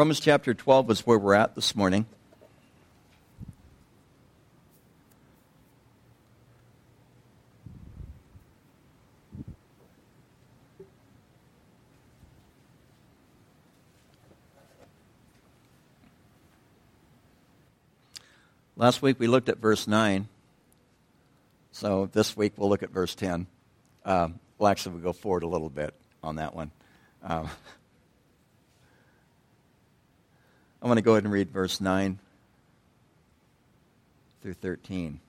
Romans chapter 12 is where we're at this morning. Last week we looked at verse 9. So this week we'll look at verse 10. Um, well, actually, we'll go forward a little bit on that one. Um, I want to go ahead and read verse 9 through 13.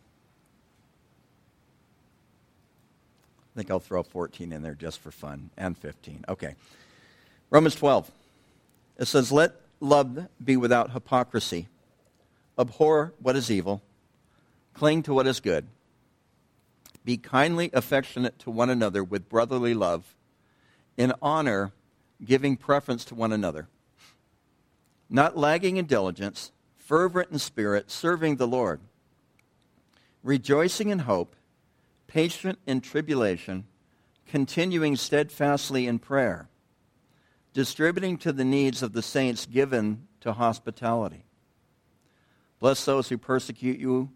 I think I'll throw 14 in there just for fun, and 15. Okay. Romans 12. It says, Let love be without hypocrisy. Abhor what is evil. Cling to what is good. Be kindly affectionate to one another with brotherly love. In honor, giving preference to one another. Not lagging in diligence, fervent in spirit, serving the Lord. Rejoicing in hope, patient in tribulation, continuing steadfastly in prayer. Distributing to the needs of the saints given to hospitality. Bless those who persecute you.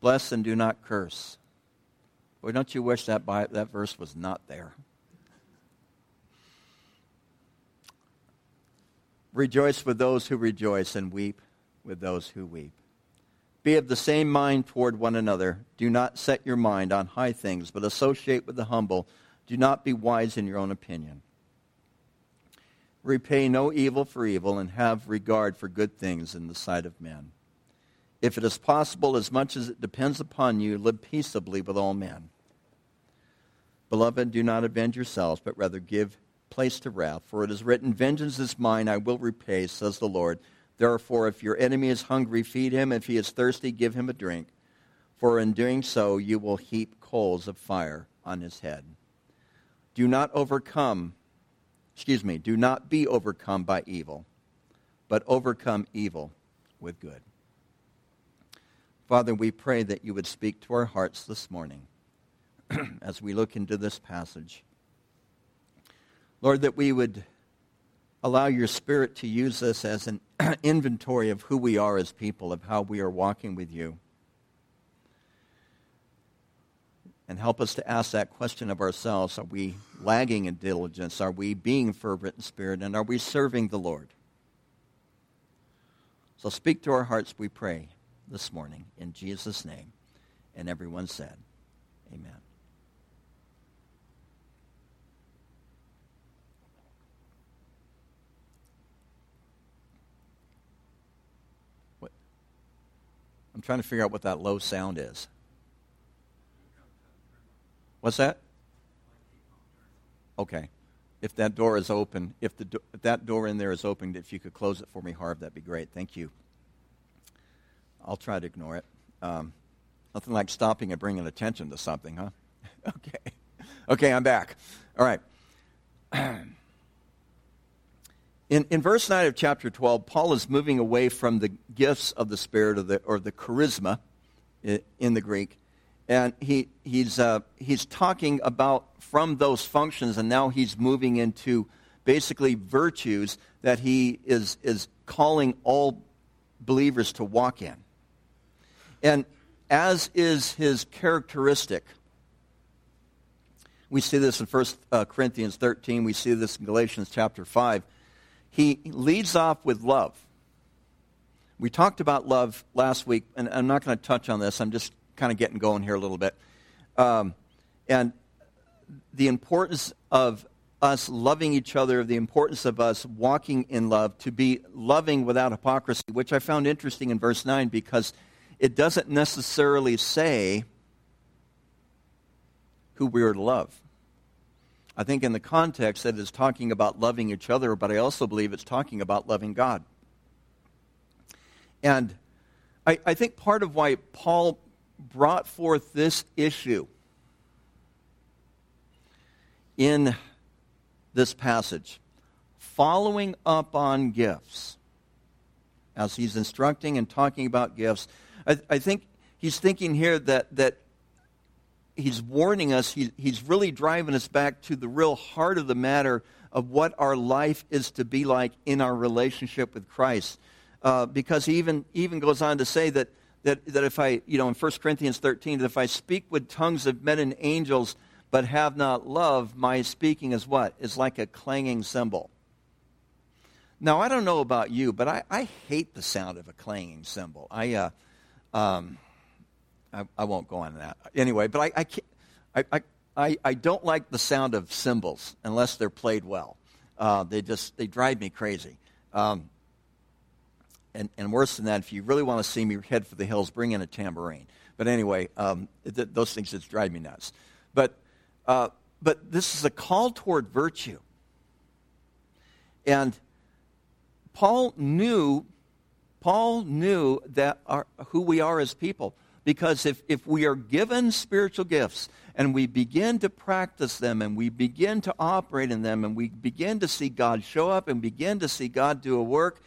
Bless and do not curse. Boy, don't you wish that, that verse was not there? Rejoice with those who rejoice and weep with those who weep. Be of the same mind toward one another. Do not set your mind on high things, but associate with the humble. Do not be wise in your own opinion. Repay no evil for evil, and have regard for good things in the sight of men. If it is possible, as much as it depends upon you, live peaceably with all men. Beloved, do not avenge yourselves, but rather give place to wrath. For it is written, Vengeance is mine, I will repay, says the Lord. Therefore, if your enemy is hungry, feed him. If he is thirsty, give him a drink. For in doing so, you will heap coals of fire on his head. Do not overcome excuse me, do not be overcome by evil, but overcome evil with good. Father, we pray that you would speak to our hearts this morning as we look into this passage. Lord, that we would allow your Spirit to use us as an inventory of who we are as people, of how we are walking with you. and help us to ask that question of ourselves Are we lagging in diligence? Are we being fervent in spirit? And are we serving the Lord? So speak to our hearts, we pray, this morning, in Jesus' name. And everyone said, Amen. I'm trying to figure out what that low sound is. What's that? Okay. If that door is open, if, the do- if that door in there is open, if you could close it for me, Harv, that'd be great. Thank you. I'll try to ignore it. Um, nothing like stopping and bringing attention to something, huh? okay. Okay, I'm back. All right. In, in verse 9 of chapter 12, Paul is moving away from the gifts of the Spirit or the, or the charisma in the Greek and he, he's, uh, he's talking about from those functions, and now he's moving into basically virtues that he is, is calling all believers to walk in. And as is his characteristic, we see this in 1 uh, Corinthians 13, we see this in Galatians chapter 5. He leads off with love. We talked about love last week, and I'm not going to touch on this. I'm just kind of getting going here a little bit. Um, and the importance of us loving each other, the importance of us walking in love, to be loving without hypocrisy, which I found interesting in verse 9 because it doesn't necessarily say who we are to love. I think in the context that is talking about loving each other, but I also believe it's talking about loving God. And I, I think part of why Paul brought forth this issue in this passage, following up on gifts. As he's instructing and talking about gifts, I, I think he's thinking here that, that he's warning us, he, he's really driving us back to the real heart of the matter of what our life is to be like in our relationship with Christ. Uh, because he even, even goes on to say that, that, that if I, you know, in 1 Corinthians 13, that if I speak with tongues of men and angels but have not love, my speaking is what? Is like a clanging cymbal. Now, I don't know about you, but I, I hate the sound of a clanging cymbal. I, uh, um, I, I, won't go on that. Anyway, but I, I, can't, I, I, I don't like the sound of cymbals unless they're played well. Uh, they just they drive me crazy. Um, and, and worse than that, if you really want to see me head for the hills, bring in a tambourine. But anyway, um, th- those things just drive me nuts. But, uh, but this is a call toward virtue. And Paul knew, Paul knew that our, who we are as people. Because if, if we are given spiritual gifts and we begin to practice them and we begin to operate in them and we begin to see God show up and begin to see God do a work,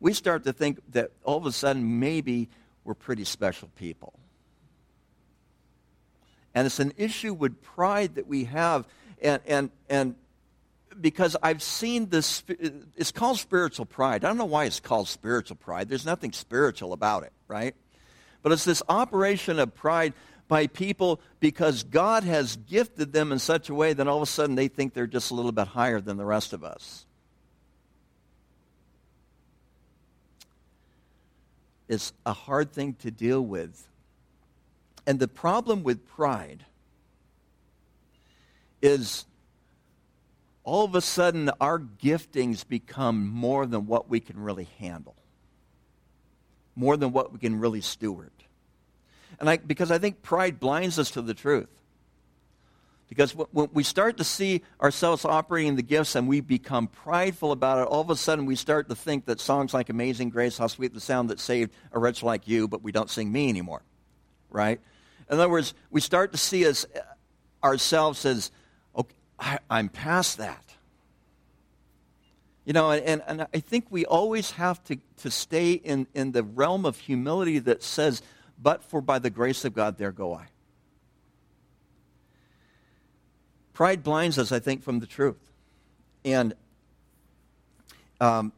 we start to think that all of a sudden maybe we're pretty special people. And it's an issue with pride that we have. And, and, and because I've seen this, it's called spiritual pride. I don't know why it's called spiritual pride. There's nothing spiritual about it, right? But it's this operation of pride by people because God has gifted them in such a way that all of a sudden they think they're just a little bit higher than the rest of us. It's a hard thing to deal with. And the problem with pride is all of a sudden our giftings become more than what we can really handle, more than what we can really steward. And I, because I think pride blinds us to the truth. Because when we start to see ourselves operating the gifts and we become prideful about it, all of a sudden we start to think that songs like Amazing Grace, How Sweet the Sound That Saved a Wretch Like You, but we don't sing me anymore. Right? In other words, we start to see us, uh, ourselves as "Okay, I, am past that. You know, and, and I think we always have to, to stay in, in the realm of humility that says, but for by the grace of God, there go I. Pride blinds us, I think, from the truth. And um,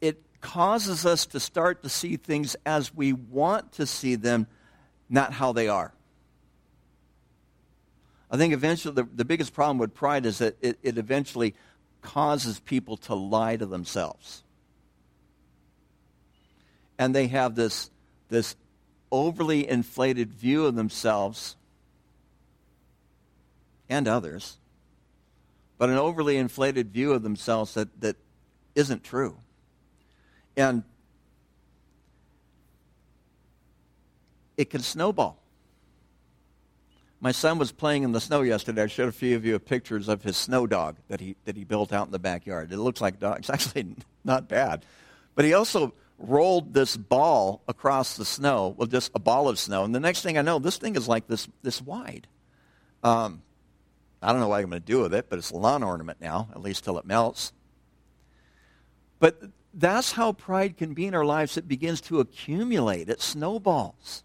it causes us to start to see things as we want to see them, not how they are. I think eventually the, the biggest problem with pride is that it, it eventually causes people to lie to themselves. And they have this, this overly inflated view of themselves and others, but an overly inflated view of themselves that, that isn't true. And it can snowball. My son was playing in the snow yesterday. I showed a few of you pictures of his snow dog that he, that he built out in the backyard. It looks like dog. It's actually not bad. But he also rolled this ball across the snow, well, just a ball of snow. And the next thing I know, this thing is like this, this wide. Um, I don't know what I'm going to do with it, but it's a lawn ornament now, at least till it melts. But that's how pride can be in our lives. It begins to accumulate, it snowballs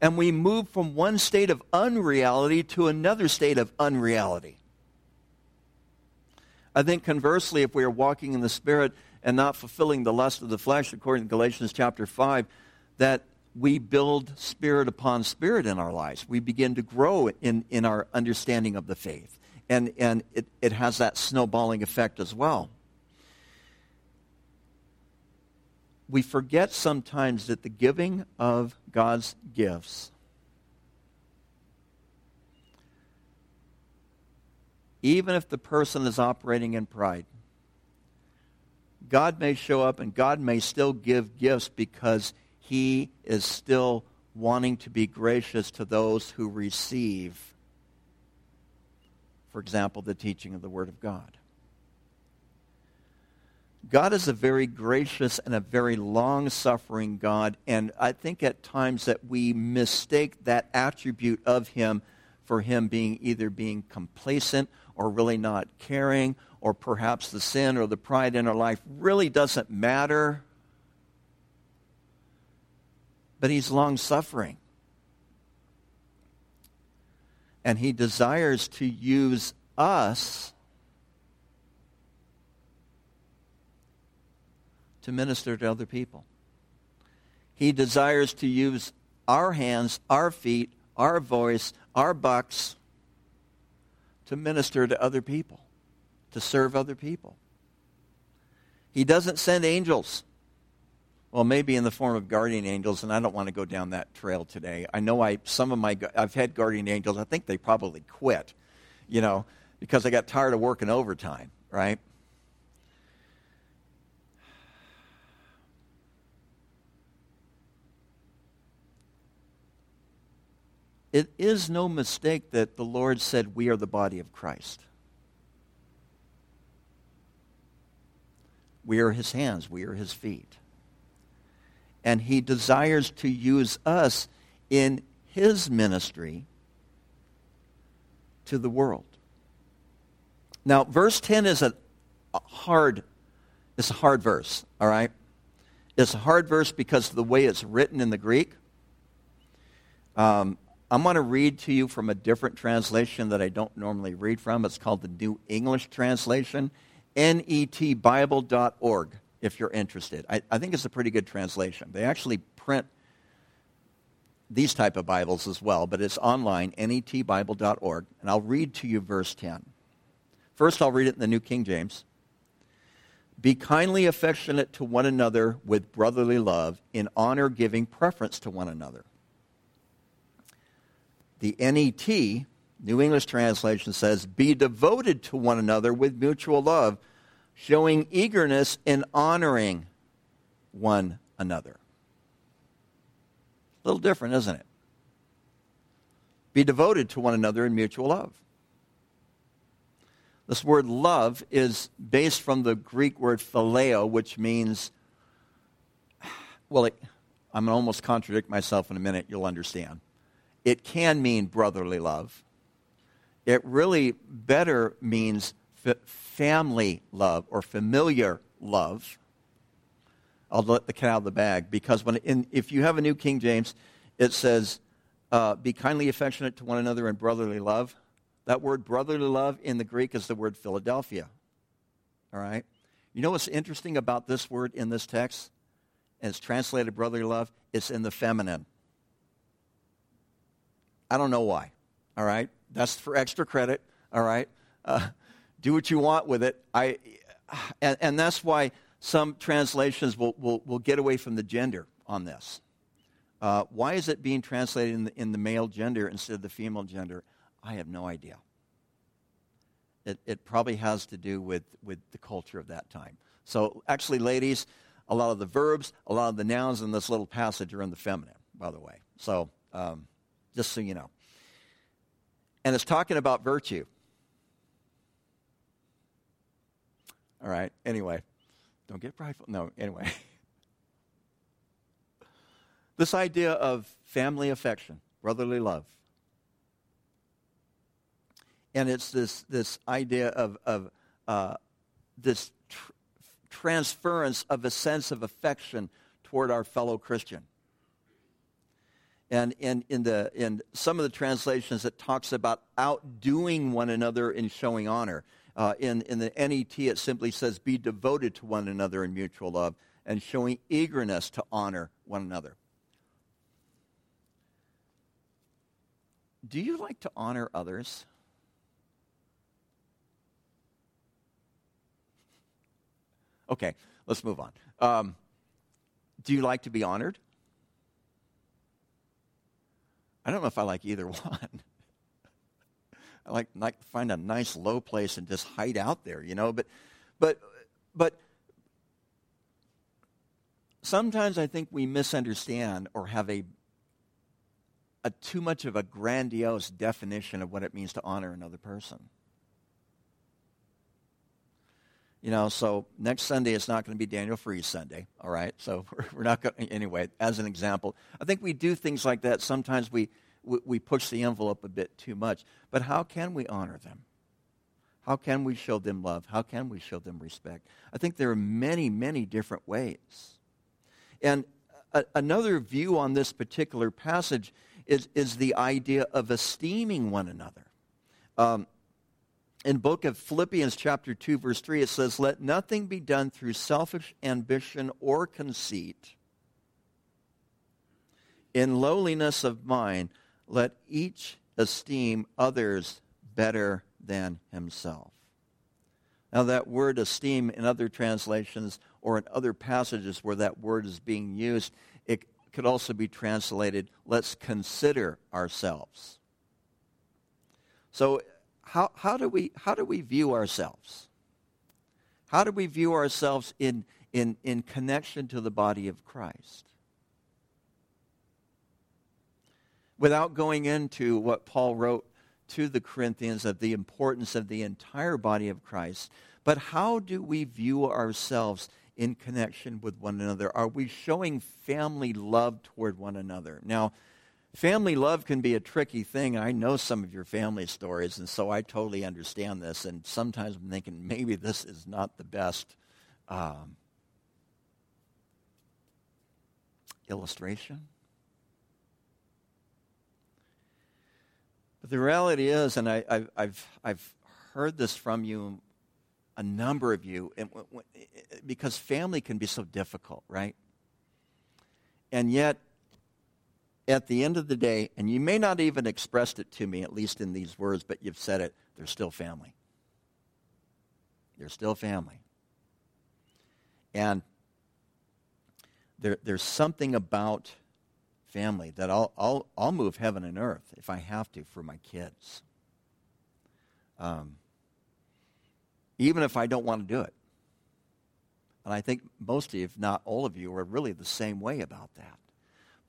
and we move from one state of unreality to another state of unreality. I think conversely, if we are walking in the Spirit and not fulfilling the lust of the flesh, according to Galatians chapter 5, that we build spirit upon spirit in our lives. We begin to grow in, in our understanding of the faith. And, and it, it has that snowballing effect as well. We forget sometimes that the giving of God's gifts, even if the person is operating in pride, God may show up and God may still give gifts because he is still wanting to be gracious to those who receive, for example, the teaching of the Word of God. God is a very gracious and a very long suffering God, and I think at times that we mistake that attribute of Him for Him being either being complacent or really not caring, or perhaps the sin or the pride in our life really doesn't matter. But He's long suffering. And He desires to use us to minister to other people. He desires to use our hands, our feet, our voice, our bucks to minister to other people, to serve other people. He doesn't send angels. Well, maybe in the form of guardian angels, and I don't want to go down that trail today. I know I some of my I've had guardian angels. I think they probably quit, you know, because I got tired of working overtime, right? It is no mistake that the Lord said we are the body of Christ. We are his hands, we are his feet. And he desires to use us in his ministry to the world. Now, verse 10 is a, hard it's a hard verse, all right? It's a hard verse because of the way it's written in the Greek. Um, I'm going to read to you from a different translation that I don't normally read from. It's called the New English Translation, netbible.org, if you're interested. I, I think it's a pretty good translation. They actually print these type of Bibles as well, but it's online, netbible.org, and I'll read to you verse 10. First, I'll read it in the New King James. Be kindly affectionate to one another with brotherly love, in honor giving preference to one another the NET, New English Translation, says, Be devoted to one another with mutual love, showing eagerness in honoring one another. A little different, isn't it? Be devoted to one another in mutual love. This word love is based from the Greek word phileo, which means, well, it, I'm going to almost contradict myself in a minute, you'll understand it can mean brotherly love. It really better means family love or familiar love. I'll let the cat out of the bag because when in, if you have a New King James, it says, uh, "Be kindly affectionate to one another in brotherly love." That word brotherly love in the Greek is the word Philadelphia. All right. You know what's interesting about this word in this text? And it's translated brotherly love. It's in the feminine. I don't know why. All right? That's for extra credit. All right? Uh, do what you want with it. I, and, and that's why some translations will, will, will get away from the gender on this. Uh, why is it being translated in the, in the male gender instead of the female gender? I have no idea. It, it probably has to do with, with the culture of that time. So, actually, ladies, a lot of the verbs, a lot of the nouns in this little passage are in the feminine, by the way. So, um, just so you know. And it's talking about virtue. All right, anyway, don't get prideful. No, anyway. this idea of family affection, brotherly love. And it's this, this idea of, of uh, this tr- transference of a sense of affection toward our fellow Christian. And in, in, the, in some of the translations, it talks about outdoing one another in showing honor. Uh, in, in the NET, it simply says, be devoted to one another in mutual love and showing eagerness to honor one another. Do you like to honor others? Okay, let's move on. Um, do you like to be honored? I don't know if I like either one. I like like find a nice low place and just hide out there, you know. But but but sometimes I think we misunderstand or have a a too much of a grandiose definition of what it means to honor another person. You know, so next Sunday it's not going to be Daniel Freeze Sunday, all right? So we're, not going anyway, as an example. I think we do things like that. Sometimes we, we, we push the envelope a bit too much. But how can we honor them? How can we show them love? How can we show them respect? I think there are many, many different ways. And a, another view on this particular passage is, is the idea of esteeming one another. Um, in book of Philippians chapter 2 verse 3 it says let nothing be done through selfish ambition or conceit. In lowliness of mind let each esteem others better than himself. Now that word esteem in other translations or in other passages where that word is being used it could also be translated let's consider ourselves. So how, how, do we, how do we view ourselves? How do we view ourselves in, in, in connection to the body of Christ? Without going into what Paul wrote to the Corinthians of the importance of the entire body of Christ, but how do we view ourselves in connection with one another? Are we showing family love toward one another? Now, Family love can be a tricky thing. I know some of your family stories, and so I totally understand this. And sometimes I'm thinking maybe this is not the best um, illustration. But the reality is, and I, have I've heard this from you, a number of you, because family can be so difficult, right? And yet, at the end of the day, and you may not even expressed it to me, at least in these words, but you've said it, they're still family. They're still family. And there, there's something about family that I'll, I'll, I'll move heaven and earth if I have to for my kids. Um, even if I don't want to do it. And I think most of you, if not all of you, are really the same way about that.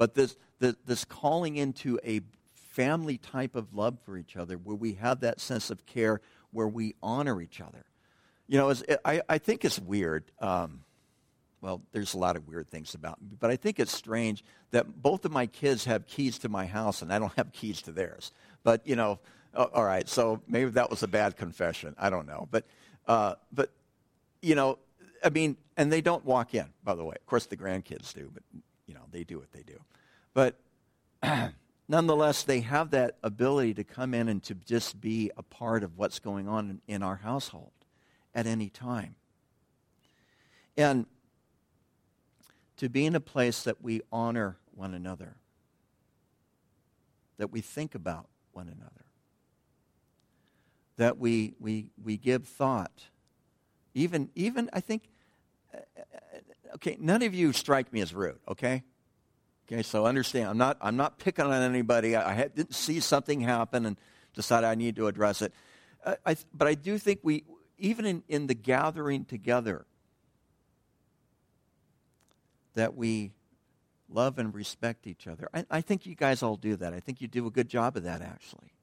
But this, this, this calling into a family type of love for each other where we have that sense of care, where we honor each other. You know, I, I think it's weird. Um, well, there's a lot of weird things about me, but I think it's strange that both of my kids have keys to my house and I don't have keys to theirs. But, you know, all right, so maybe that was a bad confession. I don't know. But, uh, but you know, I mean, and they don't walk in, by the way. Of course, the grandkids do, but you know, they do what they do. But nonetheless, they have that ability to come in and to just be a part of what's going on in, our household at any time. And to be in a place that we honor one another, that we think about one another, that we, we, we give thought. Even, even I think uh, uh, uh, okay, none of you strike me as rude, okay? Okay, so understand, I'm not, I'm not picking on anybody. I, I had, didn't see something happen and decided I need to address it. Uh, I, but I do think we, even in, in the gathering together, that we love and respect each other. I, I think you guys all do that. I think you do a good job of that, actually.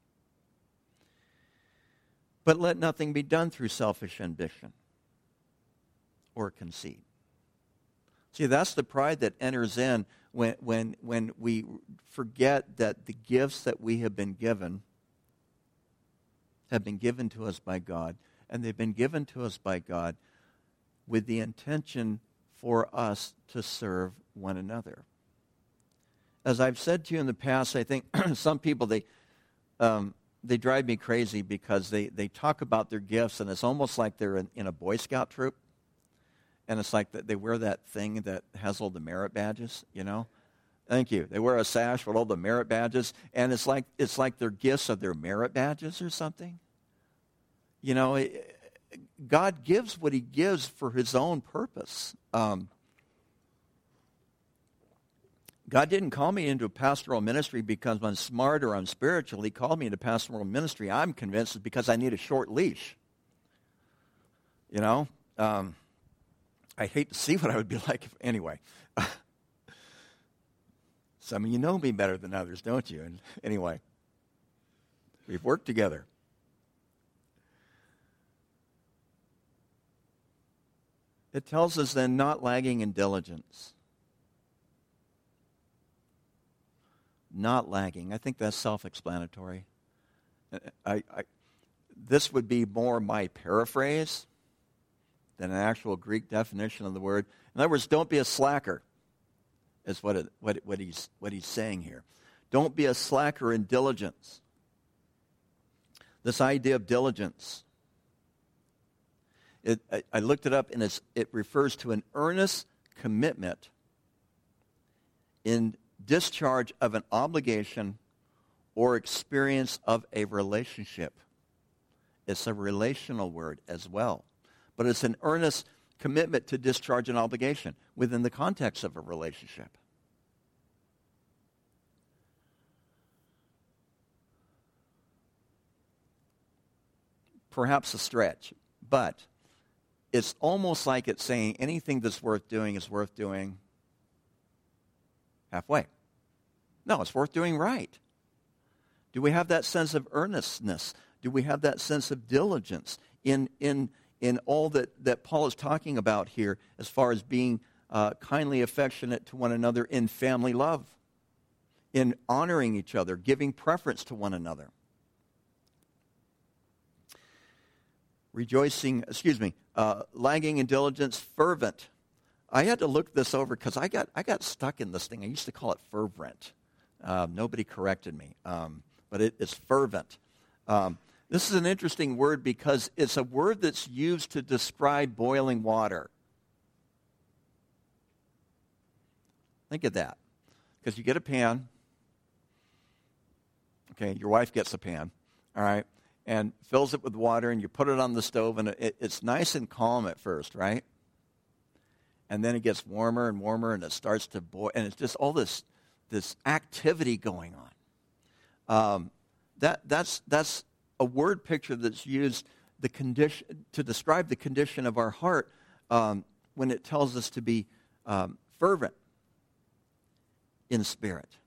But let nothing be done through selfish ambition or conceit. See, that's the pride that enters in when, when, when we forget that the gifts that we have been given have been given to us by God, and they've been given to us by God with the intention for us to serve one another. As I've said to you in the past, I think some people, they, um, they drive me crazy because they, they talk about their gifts, and it's almost like they're in, in a Boy Scout troop and it's like they wear that thing that has all the merit badges, you know? Thank you. They wear a sash with all the merit badges, and it's like it's like their gifts are their merit badges or something. You know, it, God gives what He gives for His own purpose. Um, God didn't call me into pastoral ministry because I'm smart or I'm spiritual. He called me into pastoral ministry. I'm convinced because I need a short leash. You know. Um, I hate to see what I would be like if, anyway. Some of you know me better than others, don't you? And anyway, we've worked together. It tells us then not lagging in diligence. Not lagging. I think that's self explanatory. I, I, this would be more my paraphrase than an actual Greek definition of the word. In other words, don't be a slacker, is what, it, what, what, he's, what he's saying here. Don't be a slacker in diligence. This idea of diligence It, I, I looked it up, and it refers to an earnest commitment in discharge of an obligation or experience of a relationship. It's a relational word as well. But it's an earnest commitment to discharge an obligation within the context of a relationship. Perhaps a stretch, but it's almost like it's saying anything that's worth doing is worth doing halfway. No, it's worth doing right. Do we have that sense of earnestness? Do we have that sense of diligence in, in, in all that, that Paul is talking about here as far as being uh, kindly affectionate to one another in family love, in honoring each other, giving preference to one another? Rejoicing, excuse me, uh, lagging in diligence, fervent. I had to look this over because I got, I got stuck in this thing. I used to call it fervent. Um, nobody corrected me, um, but it, it's fervent. Um, this is an interesting word because it's a word that's used to describe boiling water. Think of that. Because you get a pan. Okay, your wife gets a pan, all right, and fills it with water, and you put it on the stove, and it, it's nice and calm at first, right? And then it gets warmer and warmer, and it starts to boil, and it's just all this this activity going on. Um, that, that's, that's a word picture that's used the condition, to describe the condition of our heart um, when it tells us to be um, fervent in spirit,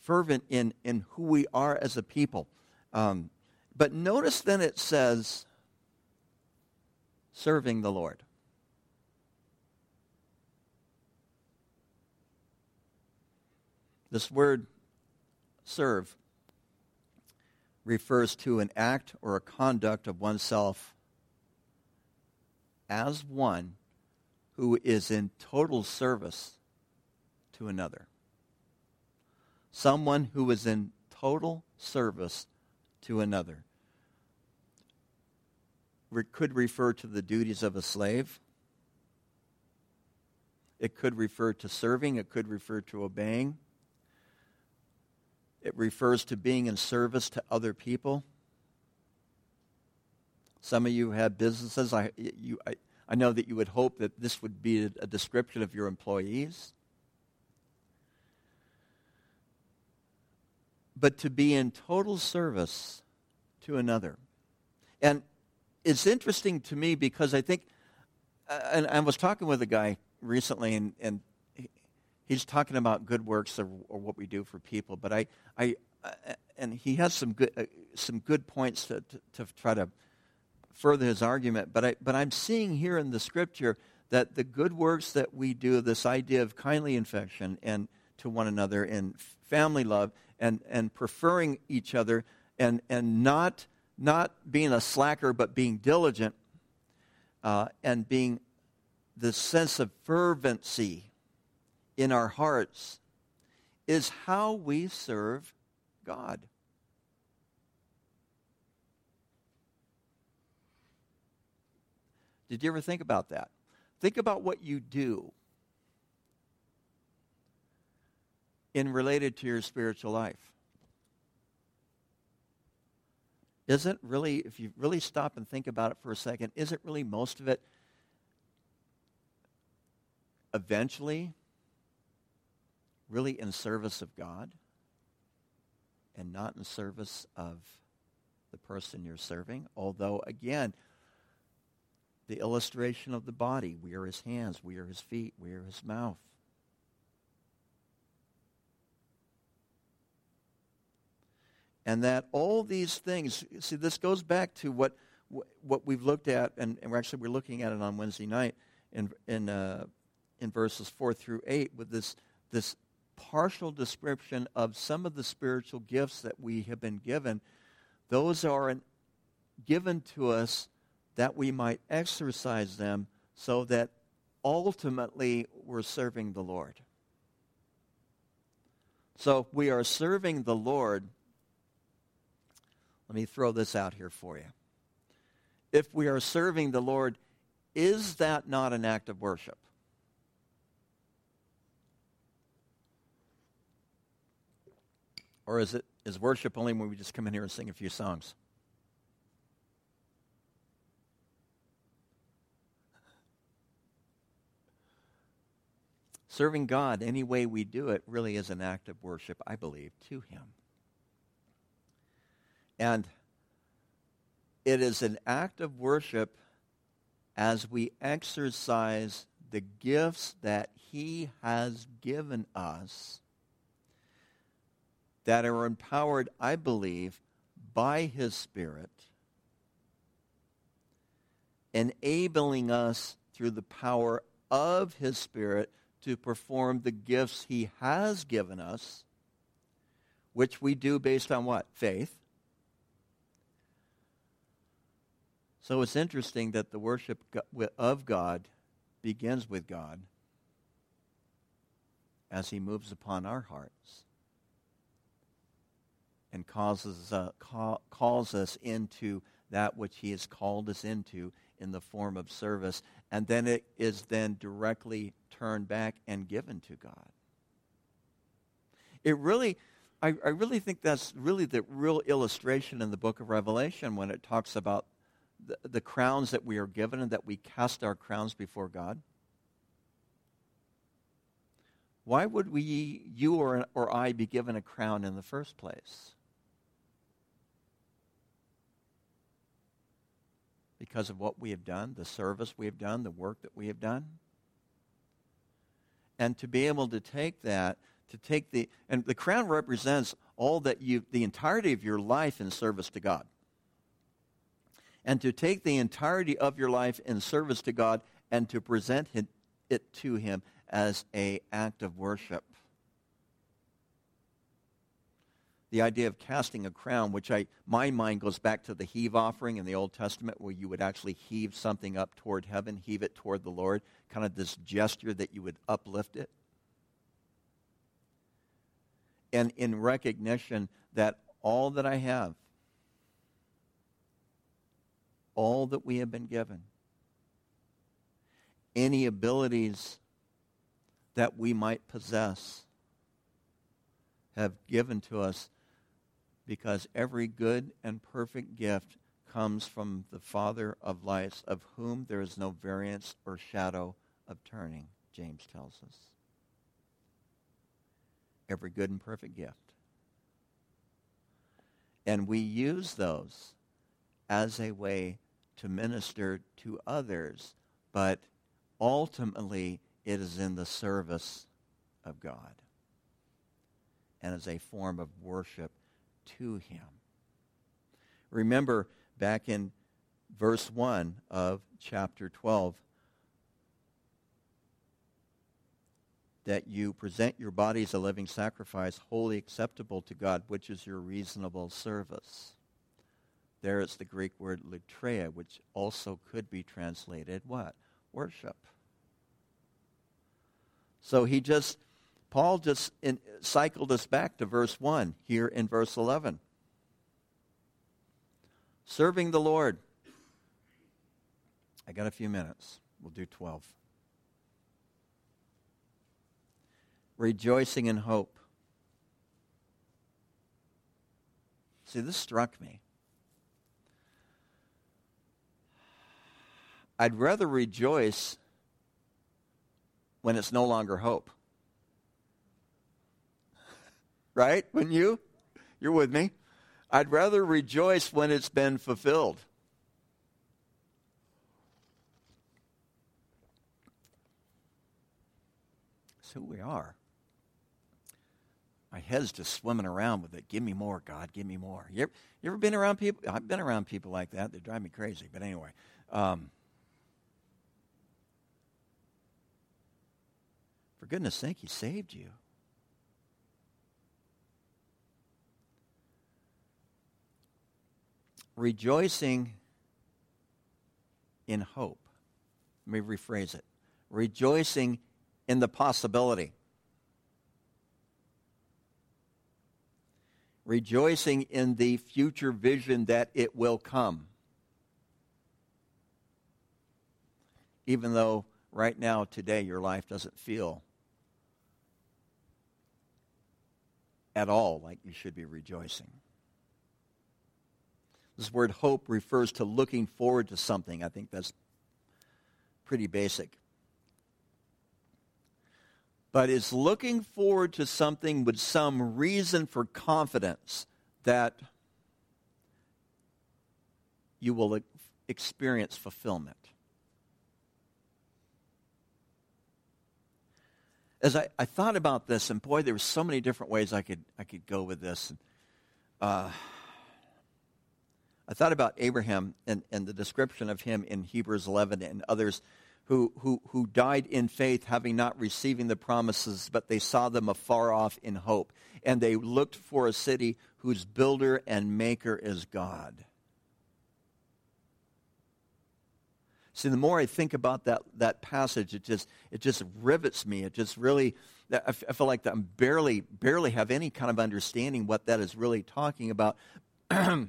fervent in, in who we are as a people. Um, but notice then it says, serving the Lord. This word serve refers to an act or a conduct of oneself as one who is in total service to another. Someone who is in total service to another. It could refer to the duties of a slave. It could refer to serving. It could refer to obeying. It refers to being in service to other people. Some of you have businesses. I, you, I, I know that you would hope that this would be a, description of your employees. But to be in total service to another. And it's interesting to me because I think, uh, and I was talking with a guy recently, and, and he's talking about good works or, or, what we do for people. But I, I, uh, and he has some good, uh, some good points to, to, to, try to further his argument. But I, but I'm seeing here in the scripture that the good works that we do, this idea of kindly infection and to one another and family love and, and preferring each other and, and not, not being a slacker but being diligent uh, and being the sense of fervency in our hearts is how we serve God. Did you ever think about that? Think about what you do in related to your spiritual life. Isn't really, if you really stop and think about it for a second, isn't really most of it eventually really in service of God and not in service of the person you're serving. Although, again, the illustration of the body, we are his hands, we are his feet, we are his mouth. And that all these things, see, this goes back to what what we've looked at, and, and we're actually we're looking at it on Wednesday night in in uh, in verses four through eight with this this partial description of some of the spiritual gifts that we have been given. Those are given to us that we might exercise them so that ultimately we're serving the Lord. So if we are serving the Lord. Let me throw this out here for you. if we are serving the Lord, is that not an act of worship? Or is it is worship only when we just come in here and sing a few songs? Serving God any way we do it really is an act of worship, I believe, to Him. And it is an act of worship as we exercise the gifts that He has given us that are empowered, I believe, by His Spirit, enabling us through the power of His Spirit to perform the gifts He has given us, which we do based on what? Faith. So it's interesting that the worship of God begins with God as He moves upon our hearts and causes, uh, call, calls us into that which he has called us into in the form of service. And then it is then directly turned back and given to God. It really, I, I really think that's really the real illustration in the book of Revelation when it talks about the, the crowns that we are given and that we cast our crowns before God. Why would we, you or, or I, be given a crown in the first place? Because of what we have done, the service we have done, the work that we have done. And to be able to take that, to take the, and the crown represents all that you, the entirety of your life in service to God. And to take the entirety of your life in service to God and to present it, to Him as a act of worship the idea of casting a crown, which I, my mind goes back to the heave offering in the Old Testament, where you would actually heave something up toward heaven, heave it toward the Lord, kind of this gesture that you would uplift it. And in recognition that all that I have, all that we have been given, any abilities that we might possess, have given to us because every good and perfect gift comes from the Father of lights, of whom there is no variance or shadow of turning, James tells us. Every good and perfect gift. And we use those as a way to minister to others, but ultimately it is in the service of God and as a form of worship to him. Remember back in verse 1 of chapter 12 that you present your bodies a living sacrifice, wholly acceptable to God, which is your reasonable service. There is the Greek word latreia, which also could be translated what? Worship. So he just Paul just in, cycled us back to verse 1 here in verse 11. Serving the Lord. I got a few minutes. We'll do 12. Rejoicing in hope. See, this struck me. I'd rather rejoice when it's no longer hope right? Wouldn't you? You're with me. I'd rather rejoice when it's been fulfilled. It's who we are. My head's just swimming around with it. Give me more, God. Give me more. You ever, you ever been around people? I've been around people like that. They drive me crazy. But anyway. Um, for goodness sake, He saved you. Rejoicing in hope. Let me rephrase it. Rejoicing in the possibility. Rejoicing in the future vision that it will come. even though right now, today, your life doesn't feel at all like you should be rejoicing. This word hope refers to looking forward to something. I think that's pretty basic. But it's looking forward to something with some reason for confidence that you will experience fulfillment. As I, I thought about this, and boy, there were so many different ways I could, I could go with this. Uh, I thought about Abraham and, and the description of him in Hebrews 11 and others who, who, who died in faith, having not receiving the promises, but they saw them afar off in hope. And they looked for a city whose builder and maker is God. See, the more I think about that, that passage, it just, it just rivets me. It just really, I feel like I'm barely, barely have any kind of understanding what that is really talking about.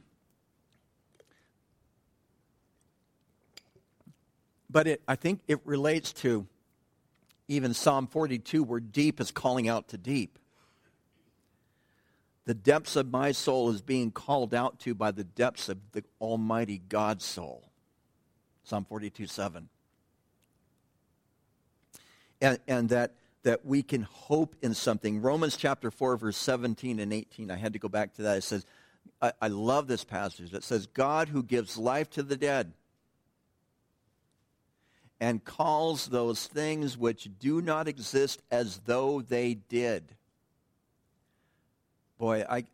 but it, I think it relates to even Psalm 42, where deep is calling out to deep. The depths of my soul is being called out to by the depths of the Almighty God's soul. Psalm 42, 7. And, and that, that we can hope in something. Romans chapter 4, verse 17 and 18. I had to go back to that. It says, I, I love this passage. It says, God who gives life to the dead and calls those things which do not exist as though they did. Boy, I,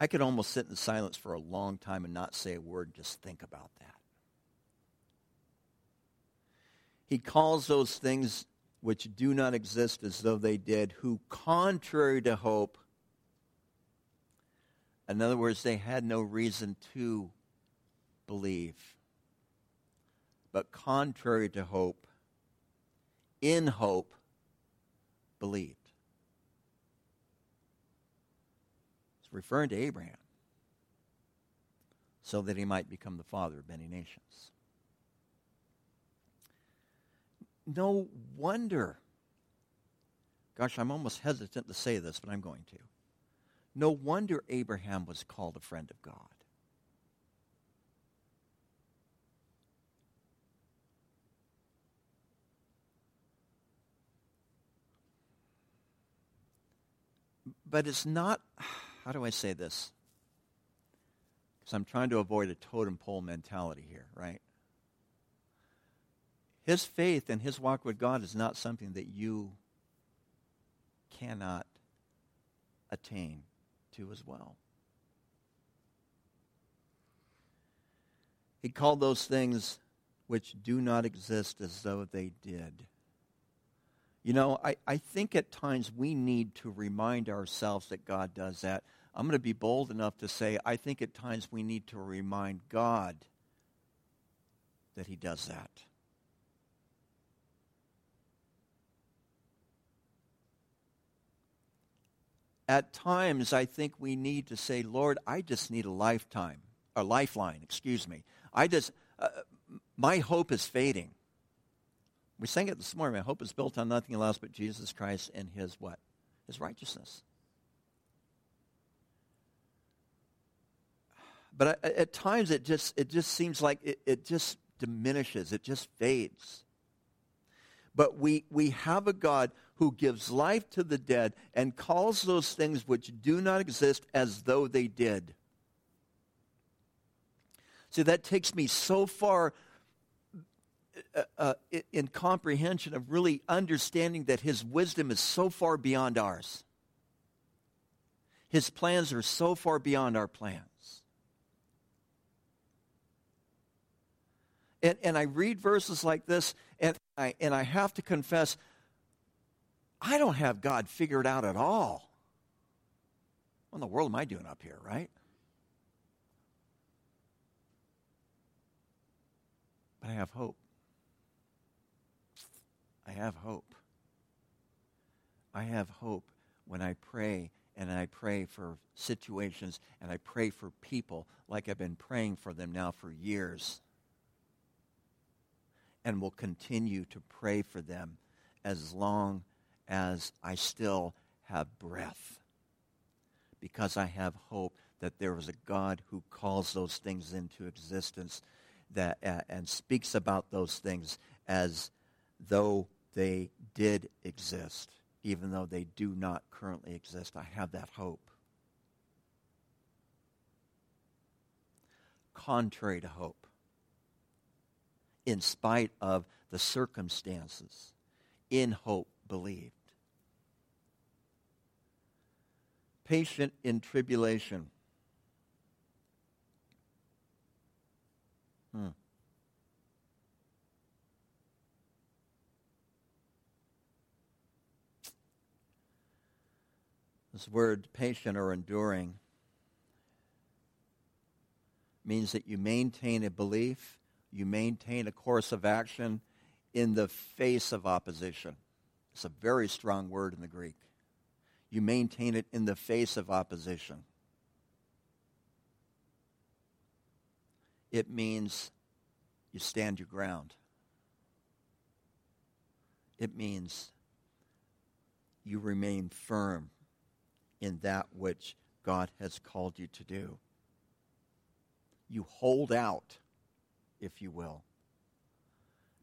I could almost sit in silence for a long time and not say a word, just think about that. He calls those things which do not exist as though they did, who, contrary to hope, in other words, they had no reason to believe but contrary to hope, in hope, believed. It's referring to Abraham so that he might become the father of many nations. No wonder. Gosh, I'm almost hesitant to say this, but I'm going to. No wonder Abraham was called a friend of God. But it's not, how do I say this? Because I'm trying to avoid a totem pole mentality here, right? His faith and his walk with God is not something that you cannot attain to as well. He called those things which do not exist as though they did. You know, I, I think at times we need to remind ourselves that God does that. I'm going to be bold enough to say I think at times we need to remind God that He does that. At times, I think we need to say, Lord, I just need a lifetime, a lifeline, excuse me. I just, uh, my hope is fading. We sang it this morning. My hope is built on nothing else but Jesus Christ and his what? His righteousness. But at times it just, it just seems like it, it just diminishes. It just fades. But we, we have a God who gives life to the dead and calls those things which do not exist as though they did. See, that takes me so far uh, uh in comprehension of really understanding that his wisdom is so far beyond ours. His plans are so far beyond our plans. And, and I read verses like this, and I, and I have to confess, I don't have God figured out at all. What in the world am I doing up here, right? But I have hope. I have hope. I have hope when I pray and I pray for situations and I pray for people like I've been praying for them now for years. and will continue to pray for them as long as I still have breath. Because I have hope that there is a God who calls those things into existence that, uh, and speaks about those things as though they did exist, even though they do not currently exist. I have that hope. Contrary to hope, in spite of the circumstances, in hope believed. Patient in tribulation. Hmm. This word patient or enduring means that you maintain a belief, you maintain a course of action in the face of opposition. It's a very strong word in the Greek. You maintain it in the face of opposition. It means you stand your ground. It means you remain firm in that which God has called you to do. You hold out, if you will,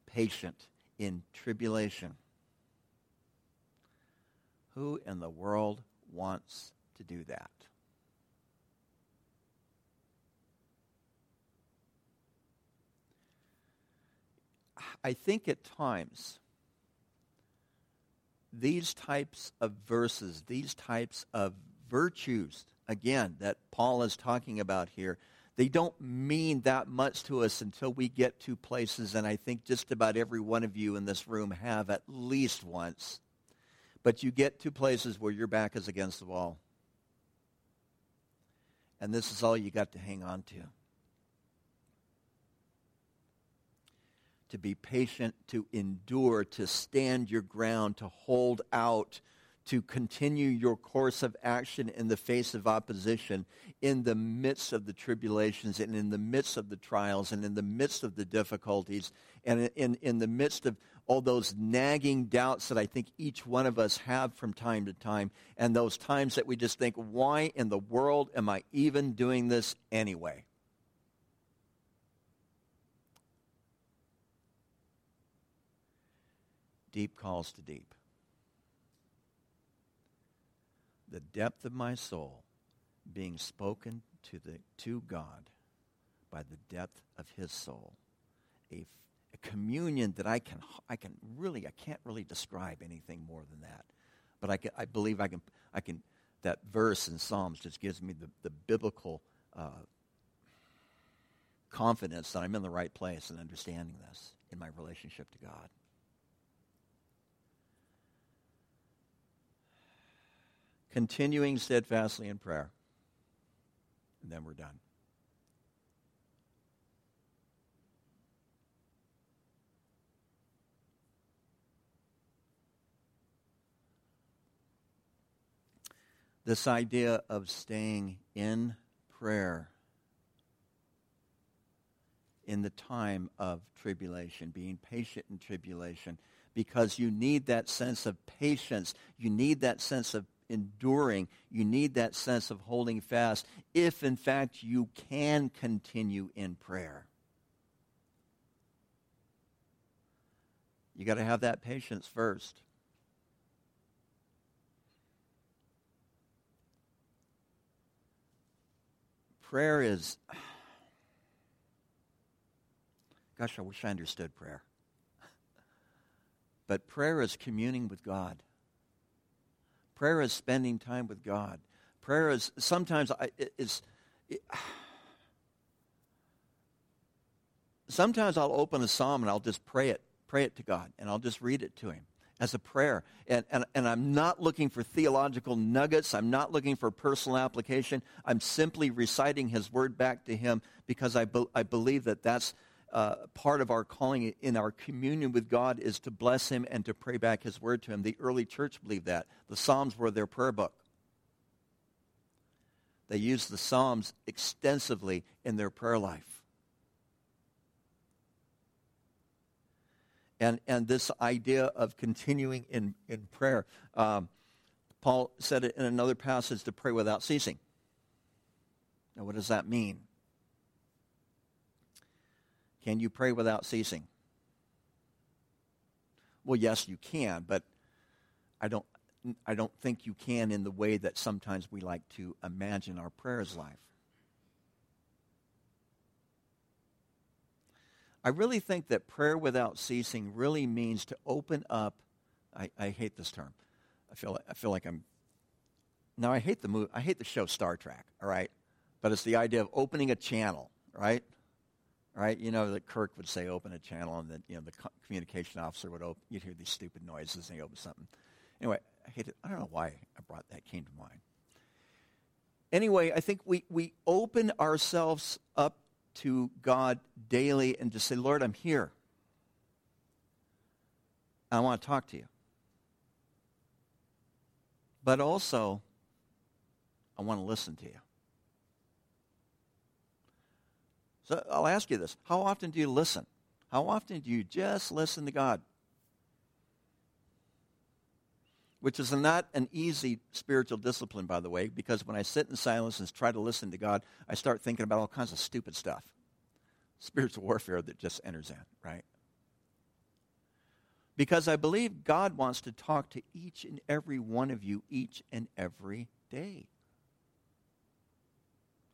patient in tribulation. Who in the world wants to do that? I think at times these types of verses, these types of virtues, again, that Paul is talking about here, they don't mean that much to us until we get to places, and I think just about every one of you in this room have at least once. But you get to places where your back is against the wall. And this is all you got to hang on to. To be patient, to endure, to stand your ground, to hold out, to continue your course of action in the face of opposition, in the midst of the tribulations, and in the midst of the trials, and in the midst of the difficulties, and in, in the midst of all those nagging doubts that I think each one of us have from time to time, and those times that we just think, why in the world am I even doing this anyway? Deep calls to deep. The depth of my soul being spoken to, the, to God by the depth of his soul. A, a communion that I can, I can really, I can't really describe anything more than that. But I, can, I believe I can, I can, that verse in Psalms just gives me the, the biblical uh, confidence that I'm in the right place in understanding this in my relationship to God. Continuing steadfastly in prayer. And then we're done. This idea of staying in prayer in the time of tribulation, being patient in tribulation, because you need that sense of patience. You need that sense of enduring, you need that sense of holding fast if, in fact, you can continue in prayer. You got to have that patience first. Prayer is, gosh, I wish I understood prayer. But prayer is communing with God. Prayer is spending time with God. Prayer is sometimes it's. It, sometimes I'll open a psalm and I'll just pray it, pray it to God, and I'll just read it to Him as a prayer. And, and, and I'm not looking for theological nuggets. I'm not looking for personal application. I'm simply reciting His word back to Him because I, be, I believe that that's uh, part of our calling in our communion with God is to bless Him and to pray back His word to Him. The early church believed that. The Psalms were their prayer book. They used the Psalms extensively in their prayer life. And, and this idea of continuing in, in prayer. Um, Paul said it in another passage to pray without ceasing. Now, what does that mean? Can you pray without ceasing? Well, yes, you can, but I don't, I don't think you can in the way that sometimes we like to imagine our prayers life. I really think that prayer without ceasing really means to open up. I, I hate this term. I feel, I feel like I'm. Now, I hate the movie, I hate the show Star Trek, all right? But it's the idea of opening a channel, right? Right? You know that Kirk would say, open a channel, and then you know, the communication officer would open, you'd hear these stupid noises, and he opens something. Anyway, I hate it. I don't know why I brought that came to mind. Anyway, I think we, we open ourselves up to God daily and just say, Lord, I'm here. I want to talk to you. But also, I want to listen to you. So I'll ask you this How often do you listen? How often do you just listen to God? Which is not an easy spiritual discipline, by the way, because when I sit in silence and try to listen to God, I start thinking about all kinds of stupid stuff. Spiritual warfare that just enters in, right? Because I believe God wants to talk to each and every one of you each and every day.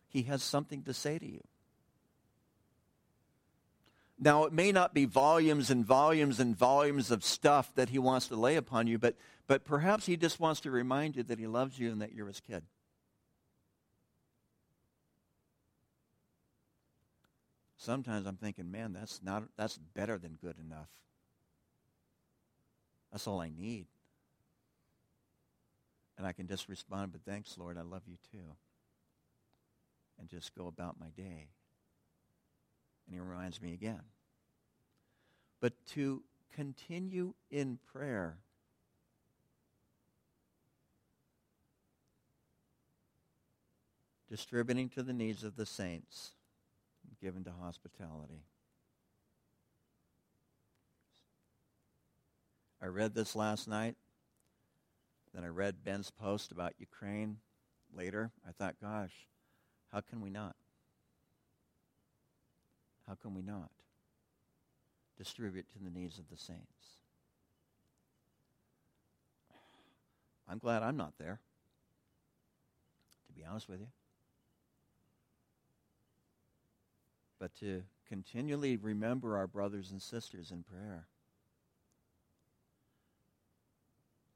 He has something to say to you. Now, it may not be volumes and volumes and volumes of stuff that he wants to lay upon you, but, but perhaps he just wants to remind you that he loves you and that you're his kid. Sometimes I'm thinking, man, that's, not, that's better than good enough. That's all I need. And I can just respond, but thanks, Lord, I love you too. And just go about my day. And he reminds me again. But to continue in prayer. Distributing to the needs of the saints, given to hospitality. I read this last night. Then I read Ben's post about Ukraine later. I thought, gosh, how can we not? How can we not distribute to the needs of the saints? I'm glad I'm not there, to be honest with you. But to continually remember our brothers and sisters in prayer.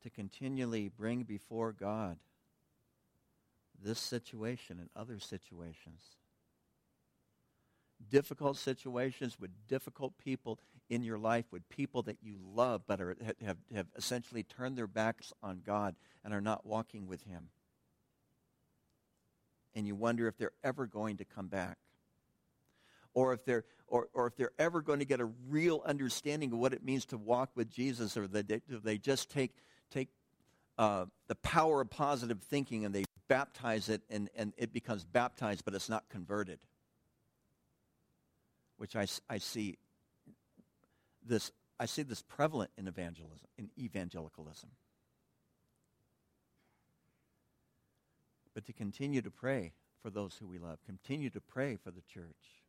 To continually bring before God this situation and other situations difficult situations with difficult people in your life, with people that you love but are, have, have essentially turned their backs on God and are not walking with Him. And you wonder if they're ever going to come back. Or if, they're, or, or if they're ever going to get a real understanding of what it means to walk with Jesus, or they, do they just take, take uh, the power of positive thinking and they baptize it and, and it becomes baptized, but it's not converted which I, I see this I see this prevalent in evangelism, in evangelicalism. But to continue to pray for those who we love, continue to pray for the church,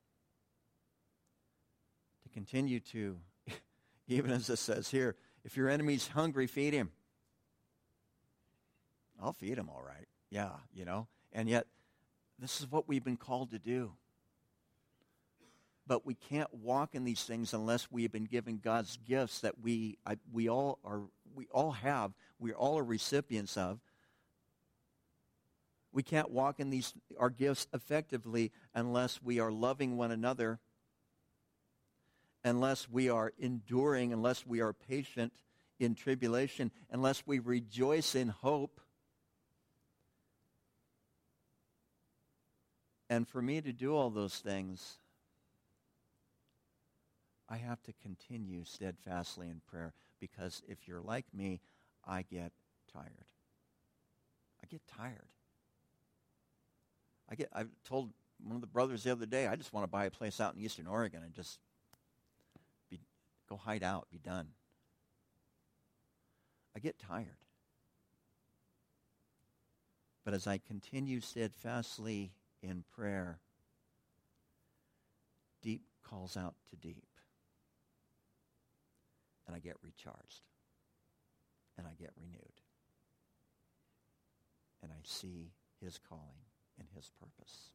to continue to, even as it says here, if your enemy's hungry, feed him. I'll feed him all right. Yeah, you know. And yet, this is what we've been called to do but we can't walk in these things unless we have been given God's gifts that we, I, we, all, are, we all have, we all are recipients of. We can't walk in these, our gifts effectively unless we are loving one another, unless we are enduring, unless we are patient in tribulation, unless we rejoice in hope. And for me to do all those things, I have to continue steadfastly in prayer because if you're like me, I get tired. I get tired. I get I told one of the brothers the other day, I just want to buy a place out in eastern Oregon and just be Go hide out. Be done. I get tired. But as I continue steadfastly in prayer, deep calls out to deep. And I get recharged. And I get renewed. And I see his calling and his purpose.